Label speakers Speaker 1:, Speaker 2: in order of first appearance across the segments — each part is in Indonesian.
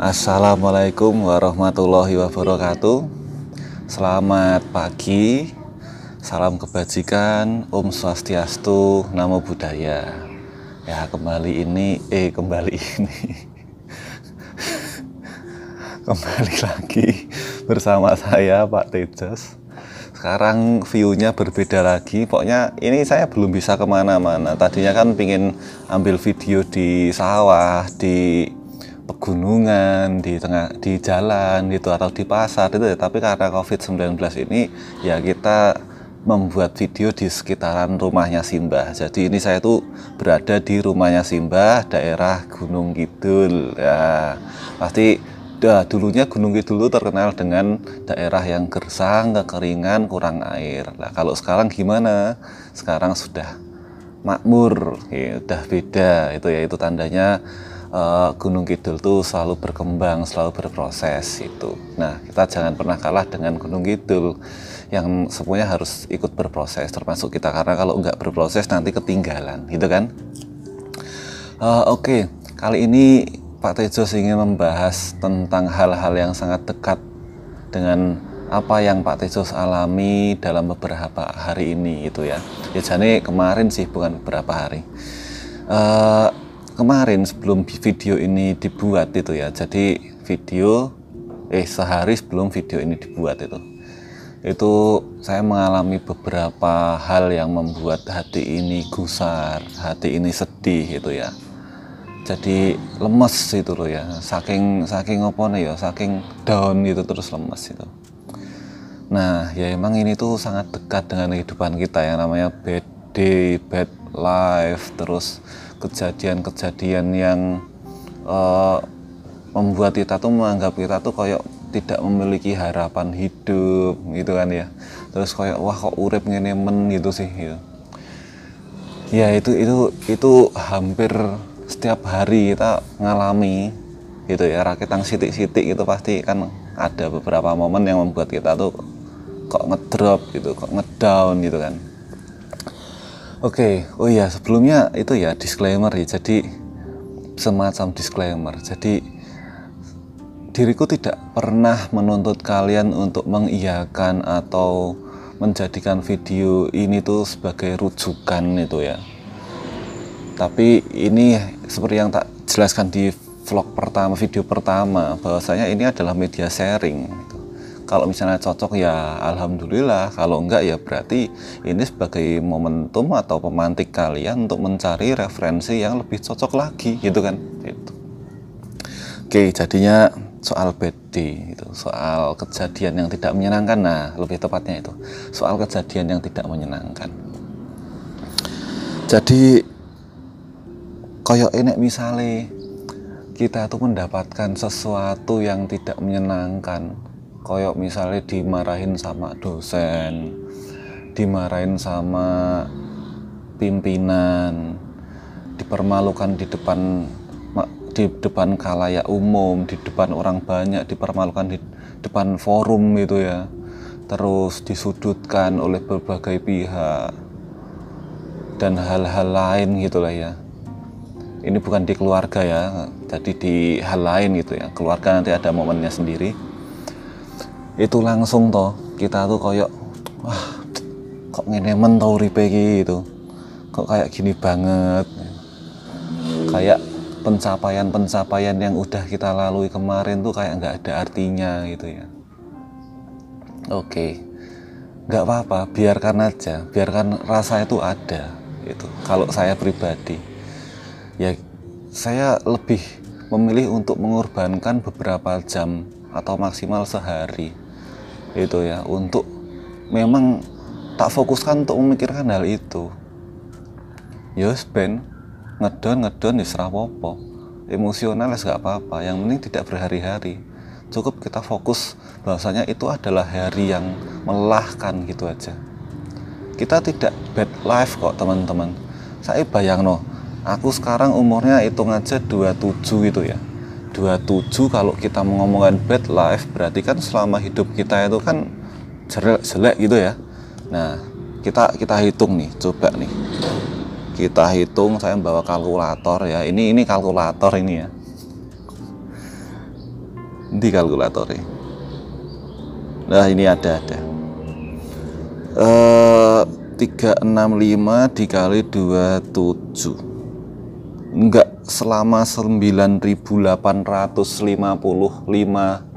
Speaker 1: Assalamualaikum warahmatullahi wabarakatuh. Selamat pagi. Salam kebajikan. Om Swastiastu Namo Buddhaya. Ya kembali ini Eh kembali ini. Kembali lagi Bersama saya Pak Tejas. Sekarang viewnya berbeda lagi. Pokoknya ini saya belum bisa ke mana-mana. Tadinya kan pingin ambil video di sawah di pegunungan di tengah di jalan gitu atau di pasar itu ya. tapi karena covid-19 ini ya kita membuat video di sekitaran rumahnya Simbah jadi ini saya tuh berada di rumahnya Simbah daerah Gunung Kidul ya pasti Dah, dulunya Gunung Kidul terkenal dengan daerah yang gersang, kekeringan, kurang air. Nah, kalau sekarang gimana? Sekarang sudah makmur, ya, udah beda. Itu ya itu tandanya uh, Gunung Kidul tuh selalu berkembang, selalu berproses itu. Nah, kita jangan pernah kalah dengan Gunung Kidul yang semuanya harus ikut berproses, termasuk kita karena kalau nggak berproses nanti ketinggalan, gitu kan? Uh, Oke, okay. kali ini Pak Tejo ingin membahas tentang hal-hal yang sangat dekat dengan apa yang Pak Tejo alami dalam beberapa hari ini itu ya. Ya jadi kemarin sih bukan beberapa hari. Uh, kemarin sebelum video ini dibuat itu ya. Jadi video eh sehari sebelum video ini dibuat itu. Itu saya mengalami beberapa hal yang membuat hati ini gusar, hati ini sedih itu ya. Jadi lemes itu loh ya. Saking saking apa ya? Saking down gitu terus lemes itu. Nah ya emang ini tuh sangat dekat dengan kehidupan kita yang namanya day bad life terus kejadian-kejadian yang uh, membuat kita tuh menganggap kita tuh kayak tidak memiliki harapan hidup gitu kan ya. Terus kayak wah kok urip ngene men gitu sih gitu. ya itu itu itu hampir setiap hari kita ngalami gitu ya. Rakitan sitik-sitik itu pasti kan ada beberapa momen yang membuat kita tuh kok ngedrop gitu kok ngedown gitu kan oke okay. oh iya sebelumnya itu ya disclaimer ya jadi semacam disclaimer jadi diriku tidak pernah menuntut kalian untuk mengiyakan atau menjadikan video ini tuh sebagai rujukan itu ya tapi ini seperti yang tak jelaskan di vlog pertama video pertama bahwasanya ini adalah media sharing gitu. Kalau misalnya cocok ya alhamdulillah. Kalau enggak ya berarti ini sebagai momentum atau pemantik kalian untuk mencari referensi yang lebih cocok lagi gitu kan? Itu oke jadinya soal bad itu soal kejadian yang tidak menyenangkan. Nah lebih tepatnya itu. Soal kejadian yang tidak menyenangkan. Jadi koyok enek misale kita tuh mendapatkan sesuatu yang tidak menyenangkan koyok misalnya dimarahin sama dosen dimarahin sama pimpinan dipermalukan di depan di depan kalayak umum di depan orang banyak dipermalukan di depan forum gitu ya. Terus disudutkan oleh berbagai pihak dan hal-hal lain gitulah ya. Ini bukan di keluarga ya jadi di hal lain gitu ya. Keluarga nanti ada momennya sendiri itu langsung toh kita tuh koyok wah kok ngenemen tau ripeki gitu kok kayak gini banget? Kayak pencapaian-pencapaian yang udah kita lalui kemarin tuh kayak nggak ada artinya gitu ya. Oke nggak apa-apa biarkan aja biarkan rasa itu ada itu kalau saya pribadi. Ya saya lebih memilih untuk mengorbankan beberapa jam atau maksimal sehari itu ya untuk memang tak fokuskan untuk memikirkan hal itu. Ya ben. Ngedon ngedon di serapopo emosional gak apa-apa yang penting tidak berhari-hari. Cukup kita fokus bahwasanya itu adalah hari yang melelahkan gitu aja. Kita tidak bad life kok teman-teman. Saya bayang no aku sekarang umurnya hitung aja 27 gitu ya 27 kalau kita mengomongkan bad life berarti kan selama hidup kita itu kan jelek, jelek gitu ya. Nah kita kita hitung nih coba nih. Kita hitung saya bawa kalkulator ya. Ini ini kalkulator ini ya. Di kalkulatornya nah ini ada ada. Eh 365 dikali 27 enggak selama 9855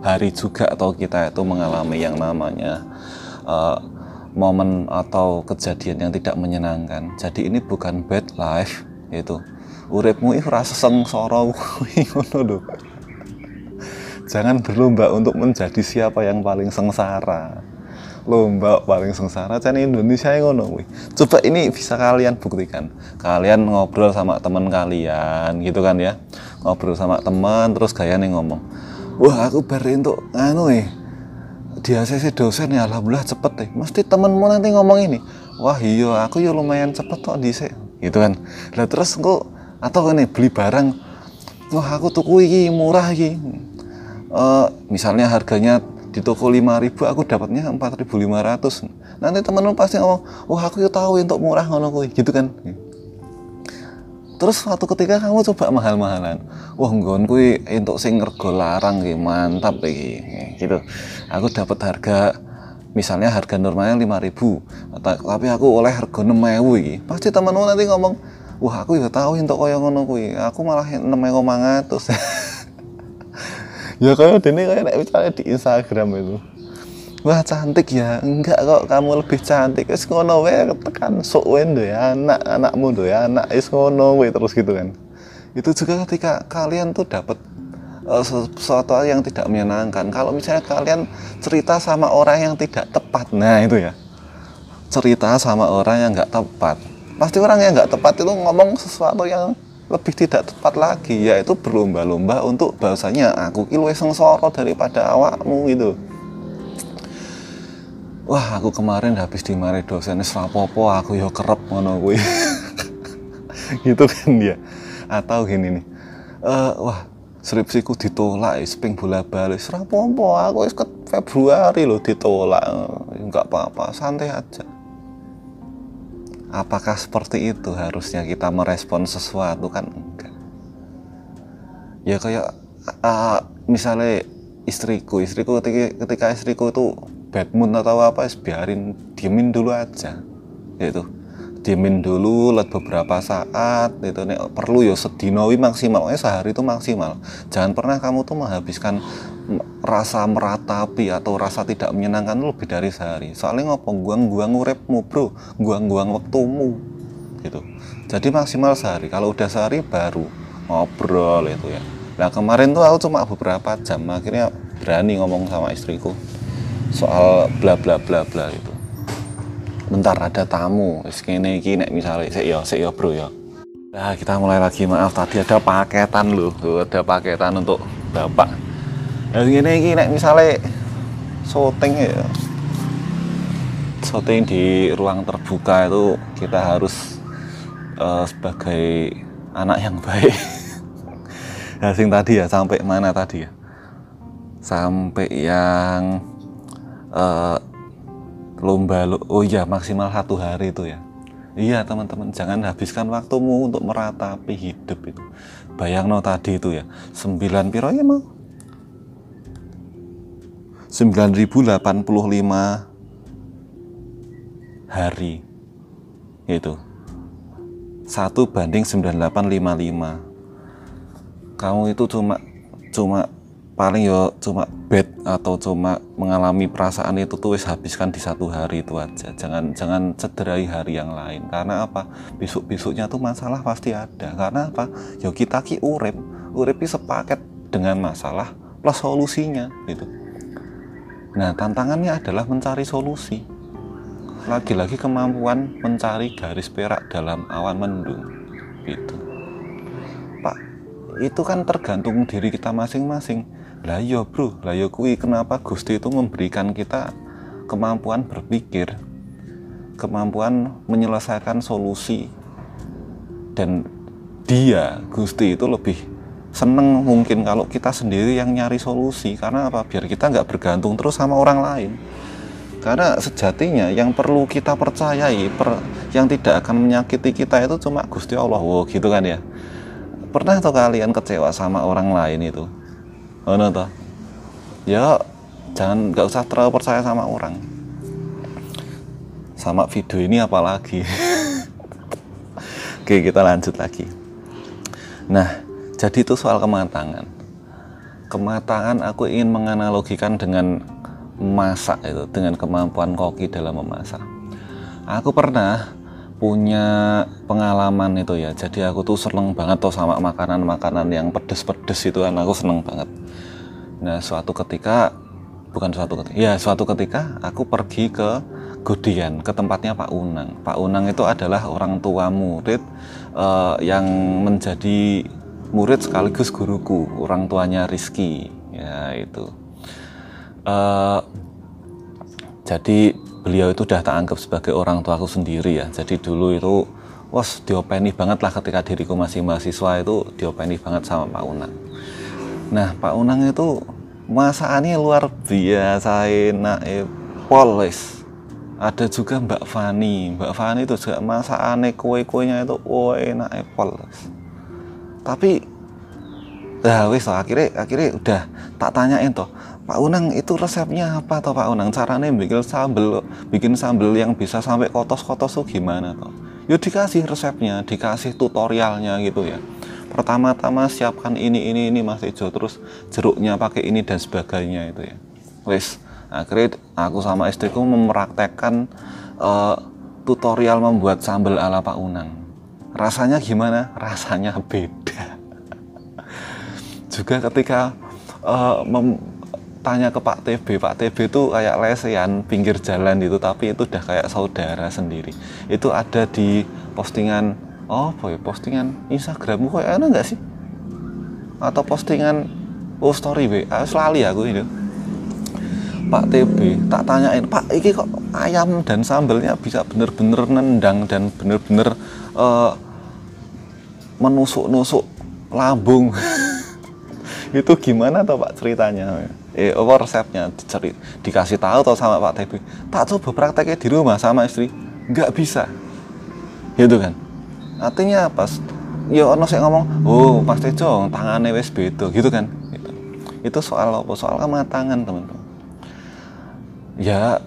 Speaker 1: hari juga atau kita itu mengalami yang namanya uh, momen atau kejadian yang tidak menyenangkan. Jadi ini bukan bad life itu uripmu itu rasa sengsara ngono jangan berlomba untuk menjadi siapa yang paling sengsara lomba paling sengsara kan Indonesia yang ngono coba ini bisa kalian buktikan. Kalian ngobrol sama teman kalian gitu kan ya. Ngobrol sama teman terus kalian yang ngomong wah aku baru untuk nganu eh ACC dosen ya alhamdulillah cepet deh mesti temenmu nanti ngomong ini. Wah iya aku ya lumayan cepet kok di gitu kan. Lah terus kok atau ini beli barang wah aku tuku iki murah iki. Uh, misalnya harganya di toko 5000 aku dapatnya 4500 nanti temen pasti ngomong wah aku tahu untuk murah ngono kuwi. Gitu kan. Terus suatu ketika kamu coba mahal-mahalan. Wah nggon kuwi untuk sing rego larang ki mantap iki. Gitu. Aku dapat harga misalnya harga normalnya 5000 tapi aku oleh harga 6000 iki. Pasti temenmu nanti ngomong wah aku ya tahu untuk koyo ngono kuwi. Aku malah 6500 ya kayak ini kayak misalnya di Instagram itu. Wah cantik ya. Enggak kok kamu lebih cantik. Es ngono wae tekan sok wendo ya anak anakmu do ya anak es ngono wae terus gitu kan. Itu juga ketika kalian tuh dapat uh, sesuatu yang tidak menyenangkan. Kalau misalnya kalian cerita sama orang yang tidak tepat nah itu ya. Cerita sama orang yang nggak tepat. Pasti orang yang nggak tepat itu ngomong sesuatu yang lebih tidak tepat lagi yaitu berlomba-lomba untuk bahasanya aku kilo sengsara daripada awakmu gitu. Wah aku kemarin habis dimari dosen rapopo aku yo kerep ngono kuwi. Gitu kan dia. Atau gini nih uh, wah skripsiku ditolak sping bola balik rapopo aku ke Februari loh ditolak. Nggak apa-apa santai aja Apakah seperti itu harusnya kita merespon sesuatu kan enggak? Ya kayak uh, misalnya istriku, istriku ketika, ketika istriku itu bad mood atau apa, biarin diemin dulu aja, itu diemin dulu let beberapa saat itu nih perlu ya sedinowi maksimal. Eh sehari itu maksimal. Jangan pernah kamu tuh menghabiskan rasa meratapi atau rasa tidak menyenangkan lebih dari sehari. Soalnya ngopo? Guang-guang urepmu bro. Guang-guang waktumu. Gitu. Jadi maksimal sehari. Kalau udah sehari baru ngobrol itu ya. Nah kemarin tuh aku cuma beberapa jam. Akhirnya berani ngomong sama istriku soal bla bla bla bla itu bentar ada tamu. Segini gini misalnya sih yo sih yo bro ya. Nah kita mulai lagi maaf tadi ada paketan loh ada paketan untuk bapak. Nah gini gini misalnya syuting ya. Syuting di ruang terbuka itu kita harus uh, sebagai anak yang baik. Nah sing tadi ya sampai mana tadi ya? Sampai yang uh, lomba lo oh iya maksimal satu hari itu ya. Iya teman-teman jangan habiskan waktumu untuk meratapi hidup itu. Bayang no tadi itu ya sembilan piro ya mau 9085 hari itu satu banding 9855 kamu itu cuma cuma paling yo cuma bed atau cuma mengalami perasaan itu tuh wis habiskan di satu hari itu aja. Jangan jangan cederai hari yang lain. Karena apa? Besok besoknya tuh masalah pasti ada. Karena apa? Yo kita ki urip urip sepaket dengan masalah plus solusinya gitu. Nah tantangannya adalah mencari solusi. Lagi-lagi kemampuan mencari garis perak dalam awan mendung gitu. Itu kan tergantung diri kita masing-masing lah iya bro. Lah iya kui kenapa Gusti itu memberikan kita kemampuan berpikir kemampuan menyelesaikan solusi dan dia Gusti itu lebih seneng mungkin kalau kita sendiri yang nyari solusi. Karena apa? Biar kita nggak bergantung terus sama orang lain. Karena sejatinya yang perlu kita percayai per, yang tidak akan menyakiti kita itu cuma Gusti Allah. Wow, gitu kan ya? Pernah atau kalian kecewa sama orang lain itu ngono toh. Ya jangan nggak usah terlalu percaya sama orang. Sama video ini apalagi. Oke kita lanjut lagi. Nah jadi itu soal kematangan. Kematangan aku ingin menganalogikan dengan masak itu dengan kemampuan koki dalam memasak. Aku pernah punya pengalaman itu ya. Jadi aku tuh seneng banget tuh sama makanan-makanan yang pedes-pedes itu kan aku seneng banget. Nah suatu ketika bukan suatu ketika ya suatu ketika aku pergi ke Gudian ke tempatnya Pak Unang. Pak Unang itu adalah orang tua murid uh, yang menjadi murid sekaligus guruku orang tuanya Rizky ya itu. Uh, jadi beliau itu udah tak anggap sebagai orang tua aku sendiri ya. Jadi dulu itu was diopeni banget lah ketika diriku masih mahasiswa itu diopeni banget sama Pak Unang. Nah Pak Unang itu masakannya luar biasa enak eh, polis. Ada juga Mbak Fani. Mbak Fani itu juga masakannya kue-kuenya itu oh enak eh, polis. Tapi Nah, wis akhirnya akhirnya udah tak tanyain toh Pak Unang itu resepnya apa toh Pak Unang? Caranya bikin sambel, bikin sambel yang bisa sampai kotos-kotos tuh gimana toh? Yuk dikasih resepnya, dikasih tutorialnya gitu ya. Pertama-tama siapkan ini ini ini Mas Ijo, terus jeruknya pakai ini dan sebagainya itu ya. Wis, akhirnya aku sama istriku mempraktekkan uh, tutorial membuat sambal ala Pak Unang. Rasanya gimana? Rasanya beda. Juga ketika uh, tanya ke Pak TB Pak TB itu kayak lesehan pinggir jalan itu tapi itu udah kayak saudara sendiri. Itu ada di postingan oh boy postingan Instagrammu kok enak nggak sih? Atau postingan oh story WA selalu aku itu Pak TB tak tanyain Pak ini kok ayam dan sambelnya bisa bener-bener nendang dan bener-bener uh, menusuk-nusuk lambung? Itu gimana tuh Pak ceritanya eh apa resepnya? Dicari dikasih tahu tau sama Pak Tebi tak coba prakteknya di rumah sama istri nggak bisa. Gitu kan? Artinya pas ya ono saya ngomong oh Mas Tejo tangannya wes beda gitu kan? Gitu. itu soal apa? Soal kematangan teman-teman. Ya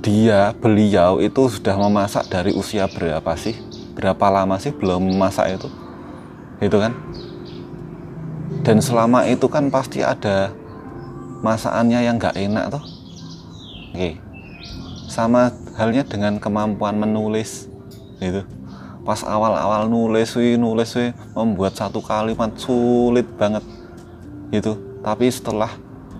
Speaker 1: dia beliau itu sudah memasak dari usia berapa sih? Berapa lama sih belum memasak itu? Gitu kan? Dan selama itu kan pasti ada masakannya yang nggak enak toh. Oke. Sama halnya dengan kemampuan menulis gitu. Pas awal-awal nulis wih nulis wih membuat satu kalimat sulit banget gitu. Tapi setelah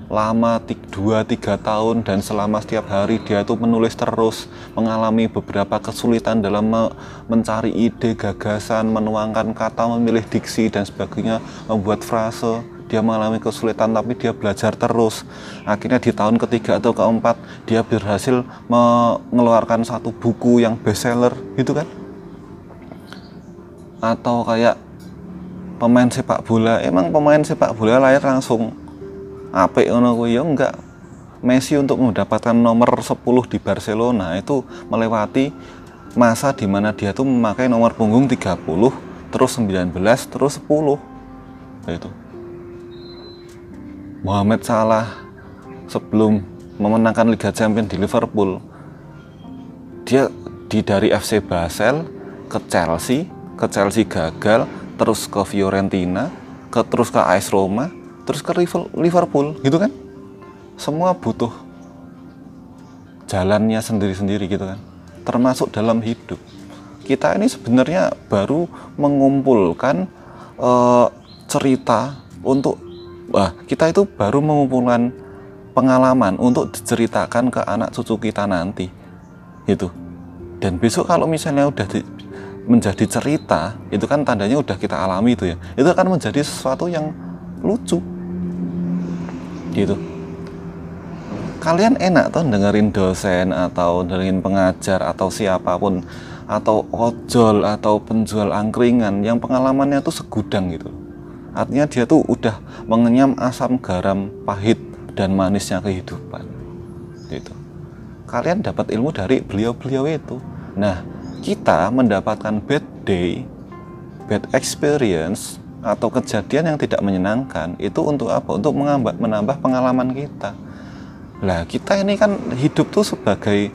Speaker 1: lama dua tiga tahun dan selama setiap hari dia itu menulis terus mengalami beberapa kesulitan dalam me mencari ide gagasan menuangkan kata memilih diksi dan sebagainya membuat frase dia mengalami kesulitan tapi dia belajar terus. Akhirnya di tahun ketiga atau keempat dia berhasil mengeluarkan satu buku yang bestseller gitu kan? Atau kayak pemain sepak bola. Emang pemain sepak bola lahir langsung apa ngono ya enggak. Messi untuk mendapatkan nomor 10 di Barcelona itu melewati masa di mana dia tuh memakai nomor punggung 30 terus 19 terus 10 itu Mohamed Salah sebelum memenangkan Liga Champions di Liverpool. Dia di dari FC Basel ke Chelsea ke Chelsea gagal terus ke Fiorentina ke terus ke AS Roma terus ke Liverpool gitu kan? Semua butuh jalannya sendiri-sendiri gitu kan? Termasuk dalam hidup. Kita ini sebenarnya baru mengumpulkan uh, cerita untuk wah kita itu baru mengumpulkan pengalaman untuk diceritakan ke anak cucu kita nanti itu dan besok kalau misalnya udah di, menjadi cerita itu kan tandanya udah kita alami itu ya itu akan menjadi sesuatu yang lucu gitu. Kalian enak tuh dengerin dosen atau dengerin pengajar atau siapa pun atau ojol atau penjual angkringan yang pengalamannya tuh segudang gitu Artinya dia tuh udah mengenyam asam garam pahit dan manisnya kehidupan. Gitu. Kalian dapat ilmu dari beliau-beliau itu. Nah, kita mendapatkan bad day, bad experience atau kejadian yang tidak menyenangkan itu untuk apa? Untuk menambah, menambah pengalaman kita. Lah kita ini kan hidup tuh sebagai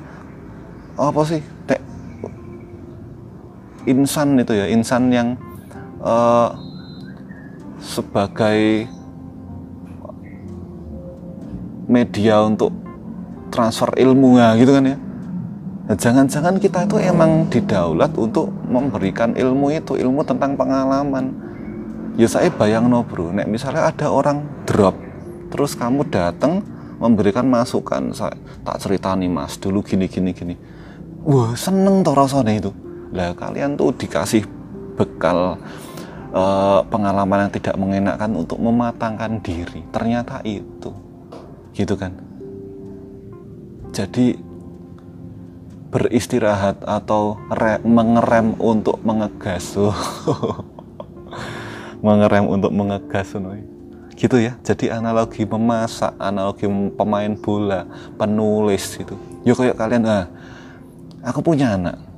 Speaker 1: apa sih? Tek, insan itu ya, insan yang uh, sebagai media untuk transfer ilmu ya gitu kan ya Nah, jangan-jangan kita itu emang didaulat untuk memberikan ilmu itu, ilmu tentang pengalaman. Ya saya bayang no bro, nek misalnya ada orang drop, terus kamu datang memberikan masukan, saya tak cerita nih mas, dulu gini gini gini. Wah seneng toh rasanya itu. Lah kalian tuh dikasih bekal uh, pengalaman yang tidak mengenakan untuk mematangkan diri. Ternyata itu, gitu kan. Jadi beristirahat atau re, mengerem untuk mengegas mengerem untuk mengegas gitu ya. Jadi analogi memasak analogi pemain bola penulis gitu. Yuk kayak kalian ah aku punya anak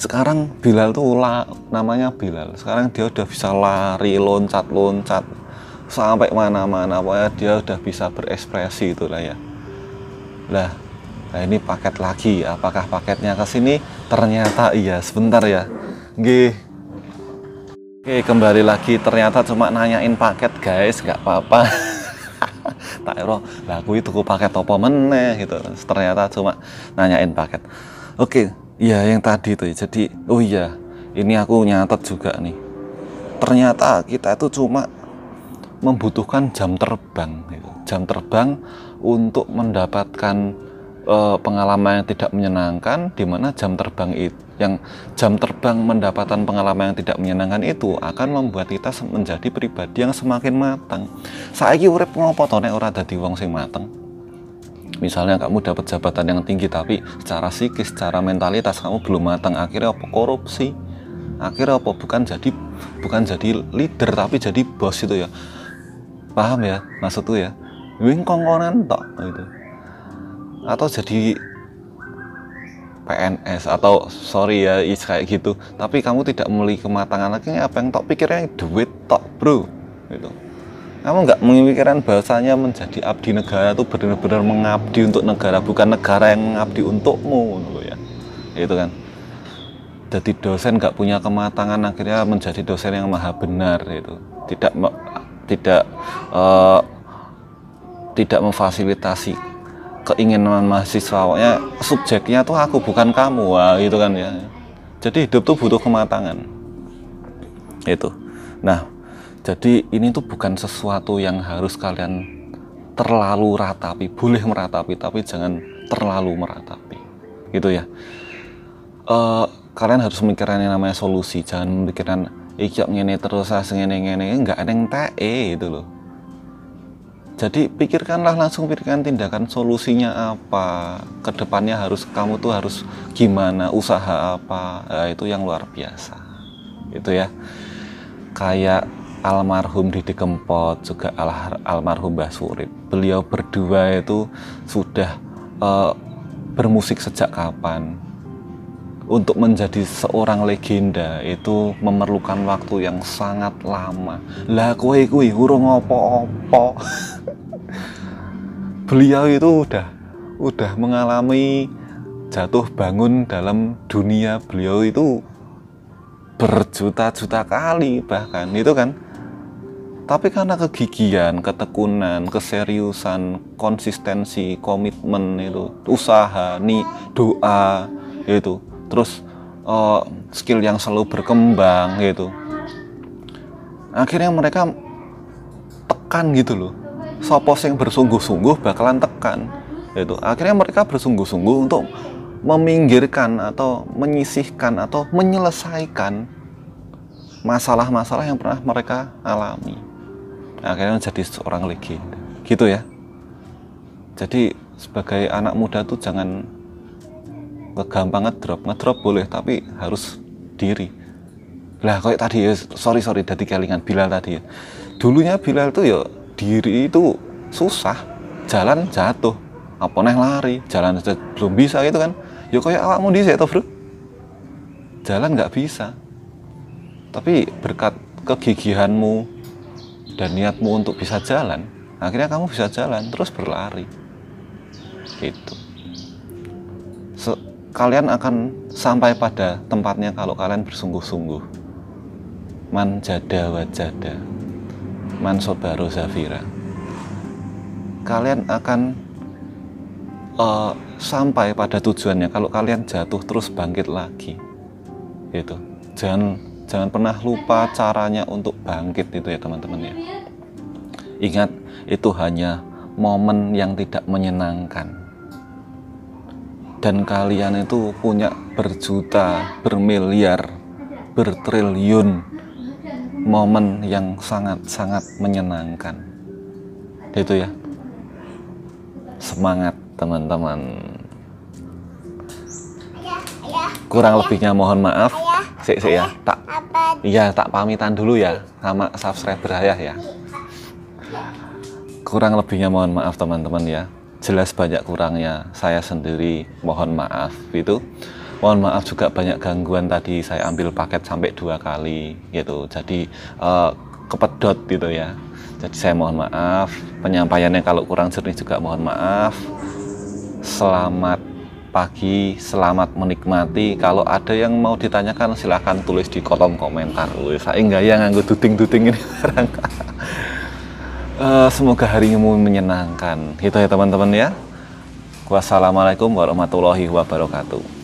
Speaker 1: sekarang Bilal tuh la, namanya Bilal sekarang dia udah bisa lari loncat loncat sampai mana-mana pokoknya dia udah bisa berekspresi itulah ya lah Nah ini paket lagi, apakah paketnya ke sini? Ternyata iya, sebentar ya. Oke, Oke, kembali lagi. Ternyata cuma nanyain paket guys, nggak apa-apa. tak ero, lah itu paket apa meneh gitu. Ternyata cuma nanyain paket. Oke, iya yang tadi tuh. Jadi, oh iya, ini aku nyatet juga nih. Ternyata kita itu cuma membutuhkan jam terbang, gitu. jam terbang untuk mendapatkan uh, pengalaman yang tidak menyenangkan di mana jam terbang itu yang jam terbang mendapatkan pengalaman yang tidak menyenangkan itu akan membuat kita menjadi pribadi yang semakin matang. Saiki urip ngopo to nek ora dadi wong sing mateng? Misalnya kamu dapat jabatan yang tinggi tapi secara psikis, secara mentalitas kamu belum matang, akhirnya apa? Korupsi? Akhirnya apa? Bukan jadi bukan jadi leader tapi jadi bos itu ya. Paham ya maksudku ya? Wing kongkonan tok gitu. Atau jadi PNS atau sorry ya is kayak gitu. Tapi kamu tidak memiliki kematangan lagi apa yang tok pikirnya duit tok bro gitu kamu nggak memikirkan bahasanya menjadi abdi negara itu benar-benar mengabdi untuk negara bukan negara yang mengabdi untukmu gitu ya. Itu kan. Jadi dosen nggak punya kematangan akhirnya menjadi dosen yang maha benar itu tidak tidak uh, tidak memfasilitasi keinginan mahasiswa. Pokoknya subjeknya tuh aku bukan kamu. Wah gitu kan ya. Jadi hidup tuh butuh kematangan. Itu nah jadi ini tuh bukan sesuatu yang harus kalian terlalu ratapi boleh meratapi tapi jangan terlalu meratapi. Gitu ya. Uh, kalian harus memikirkan yang namanya solusi. Jangan memikirkan iki ngene terus ngene ngene. Enggak ada yang TE itu loh. Jadi pikirkanlah langsung pikirkan tindakan solusinya apa ke depannya harus kamu tuh harus gimana usaha apa. Nah, itu yang luar biasa. Itu ya. Kayak almarhum Didi Kempot juga al almarhum Mbah Surip. Beliau berdua itu sudah uh, bermusik sejak kapan? Untuk menjadi seorang legenda itu memerlukan waktu yang sangat lama. Lah kue kue urung opo-opo beliau itu udah udah mengalami jatuh bangun dalam dunia beliau itu berjuta-juta kali bahkan itu kan tapi karena kegigihan, ketekunan, keseriusan, konsistensi, komitmen itu, usaha, nih doa itu, terus uh, skill yang selalu berkembang gitu. Akhirnya mereka tekan gitu loh. Sopo yang bersungguh-sungguh bakalan tekan itu akhirnya mereka bersungguh-sungguh untuk meminggirkan atau menyisihkan atau menyelesaikan masalah-masalah yang pernah mereka alami akhirnya jadi seorang legenda gitu ya. Jadi sebagai anak muda tuh jangan gampang ngedrop. Ngedrop boleh tapi harus diri. Lah kayak tadi ya sorry sorry dari kelingan Bilal tadi ya. Dulunya Bilal tuh ya diri itu susah. Jalan jatuh. Apa nih lari? Jalan belum bisa gitu kan. Ya kayak awakmu di situ bro. Jalan nggak bisa. Tapi berkat kegigihanmu dan niatmu untuk bisa jalan akhirnya kamu bisa jalan terus berlari. Gitu. Se kalian akan sampai pada tempatnya kalau kalian bersungguh-sungguh. Man jada wajada. Man sobaro zafira. Kalian akan uh, sampai pada tujuannya. Kalau kalian jatuh terus bangkit lagi. Gitu. Jangan jangan pernah lupa caranya untuk bangkit itu ya teman-teman ya. Ingat itu hanya momen yang tidak menyenangkan. Dan kalian itu punya berjuta bermiliar bertriliun momen yang sangat-sangat menyenangkan. Itu ya. Semangat teman-teman. Kurang lebihnya mohon maaf sih sih ya. Tak iya tak pamitan dulu ya sama subscriber ayah ya. Kurang lebihnya mohon maaf teman-teman ya. Jelas banyak kurangnya. Saya sendiri mohon maaf itu mohon maaf juga banyak gangguan tadi. Saya ambil paket sampai dua kali gitu. Jadi uh, kepedot gitu ya. Jadi saya mohon maaf. Penyampaiannya kalau kurang jernih juga mohon maaf. Selamat pagi, selamat menikmati. Kalau ada yang mau ditanyakan silahkan tulis di kolom komentar. Saya enggak ya nganggu tuting-tuting ini sekarang. uh, semoga harimu menyenangkan. Itu ya teman-teman ya. Wassalamualaikum warahmatullahi wabarakatuh.